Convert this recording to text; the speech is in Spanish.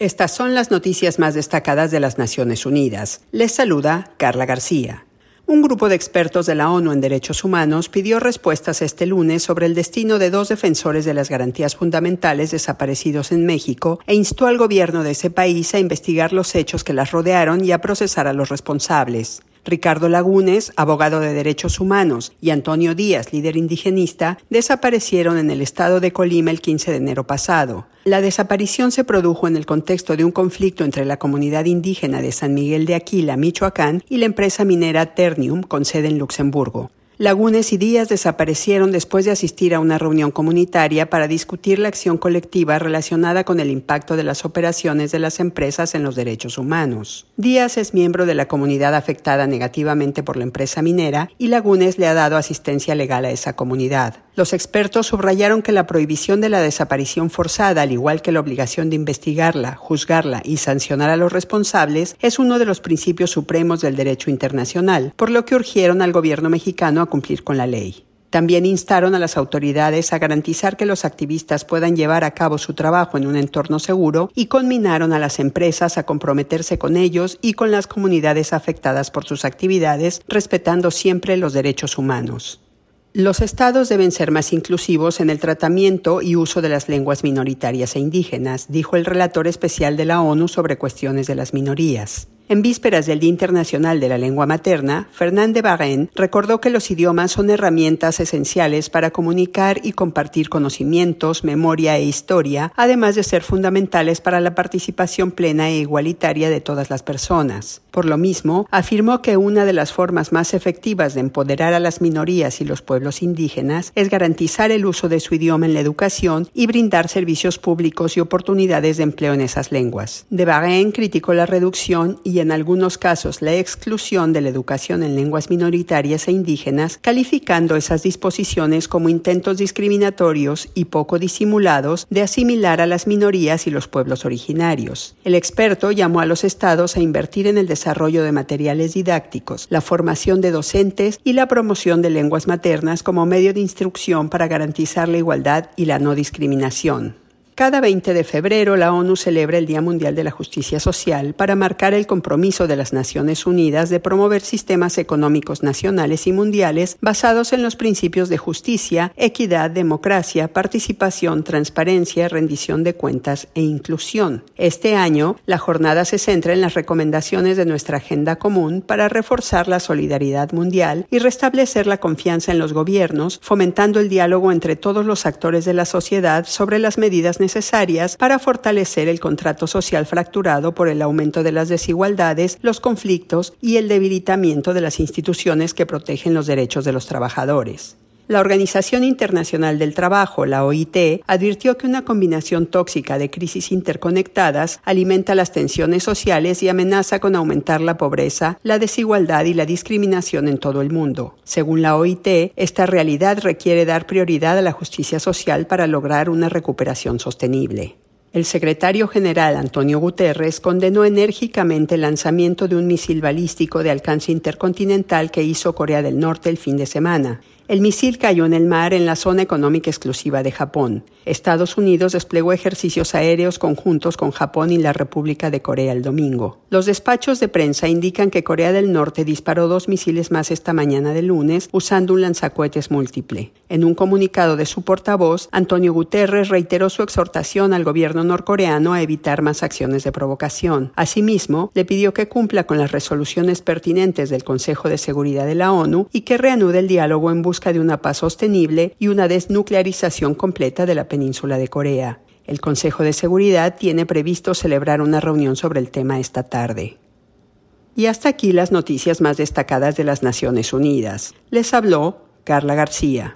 Estas son las noticias más destacadas de las Naciones Unidas. Les saluda Carla García. Un grupo de expertos de la ONU en Derechos Humanos pidió respuestas este lunes sobre el destino de dos defensores de las garantías fundamentales desaparecidos en México e instó al gobierno de ese país a investigar los hechos que las rodearon y a procesar a los responsables. Ricardo Lagunes, abogado de derechos humanos, y Antonio Díaz, líder indigenista, desaparecieron en el estado de Colima el 15 de enero pasado. La desaparición se produjo en el contexto de un conflicto entre la comunidad indígena de San Miguel de Aquila, Michoacán, y la empresa minera Ternium, con sede en Luxemburgo. Lagunes y Díaz desaparecieron después de asistir a una reunión comunitaria para discutir la acción colectiva relacionada con el impacto de las operaciones de las empresas en los derechos humanos. Díaz es miembro de la comunidad afectada negativamente por la empresa minera y Lagunes le ha dado asistencia legal a esa comunidad. Los expertos subrayaron que la prohibición de la desaparición forzada, al igual que la obligación de investigarla, juzgarla y sancionar a los responsables, es uno de los principios supremos del derecho internacional, por lo que urgieron al gobierno mexicano cumplir con la ley. También instaron a las autoridades a garantizar que los activistas puedan llevar a cabo su trabajo en un entorno seguro y conminaron a las empresas a comprometerse con ellos y con las comunidades afectadas por sus actividades, respetando siempre los derechos humanos. Los estados deben ser más inclusivos en el tratamiento y uso de las lenguas minoritarias e indígenas, dijo el relator especial de la ONU sobre cuestiones de las minorías. En vísperas del Día Internacional de la Lengua Materna, Fernand de recordó que los idiomas son herramientas esenciales para comunicar y compartir conocimientos, memoria e historia, además de ser fundamentales para la participación plena e igualitaria de todas las personas. Por lo mismo, afirmó que una de las formas más efectivas de empoderar a las minorías y los pueblos indígenas es garantizar el uso de su idioma en la educación y brindar servicios públicos y oportunidades de empleo en esas lenguas. De criticó la reducción y en algunos casos la exclusión de la educación en lenguas minoritarias e indígenas, calificando esas disposiciones como intentos discriminatorios y poco disimulados de asimilar a las minorías y los pueblos originarios. El experto llamó a los estados a invertir en el desarrollo de materiales didácticos, la formación de docentes y la promoción de lenguas maternas como medio de instrucción para garantizar la igualdad y la no discriminación. Cada 20 de febrero la ONU celebra el Día Mundial de la Justicia Social para marcar el compromiso de las Naciones Unidas de promover sistemas económicos nacionales y mundiales basados en los principios de justicia, equidad, democracia, participación, transparencia, rendición de cuentas e inclusión. Este año, la jornada se centra en las recomendaciones de nuestra agenda común para reforzar la solidaridad mundial y restablecer la confianza en los gobiernos, fomentando el diálogo entre todos los actores de la sociedad sobre las medidas necesarias necesarias para fortalecer el contrato social fracturado por el aumento de las desigualdades, los conflictos y el debilitamiento de las instituciones que protegen los derechos de los trabajadores. La Organización Internacional del Trabajo, la OIT, advirtió que una combinación tóxica de crisis interconectadas alimenta las tensiones sociales y amenaza con aumentar la pobreza, la desigualdad y la discriminación en todo el mundo. Según la OIT, esta realidad requiere dar prioridad a la justicia social para lograr una recuperación sostenible. El secretario general Antonio Guterres condenó enérgicamente el lanzamiento de un misil balístico de alcance intercontinental que hizo Corea del Norte el fin de semana. El misil cayó en el mar en la zona económica exclusiva de Japón. Estados Unidos desplegó ejercicios aéreos conjuntos con Japón y la República de Corea el domingo. Los despachos de prensa indican que Corea del Norte disparó dos misiles más esta mañana de lunes usando un lanzacohetes múltiple. En un comunicado de su portavoz, Antonio Guterres reiteró su exhortación al gobierno norcoreano a evitar más acciones de provocación. Asimismo, le pidió que cumpla con las resoluciones pertinentes del Consejo de Seguridad de la ONU y que reanude el diálogo en de una paz sostenible y una desnuclearización completa de la península de Corea. El Consejo de Seguridad tiene previsto celebrar una reunión sobre el tema esta tarde. Y hasta aquí las noticias más destacadas de las Naciones Unidas. Les habló Carla García.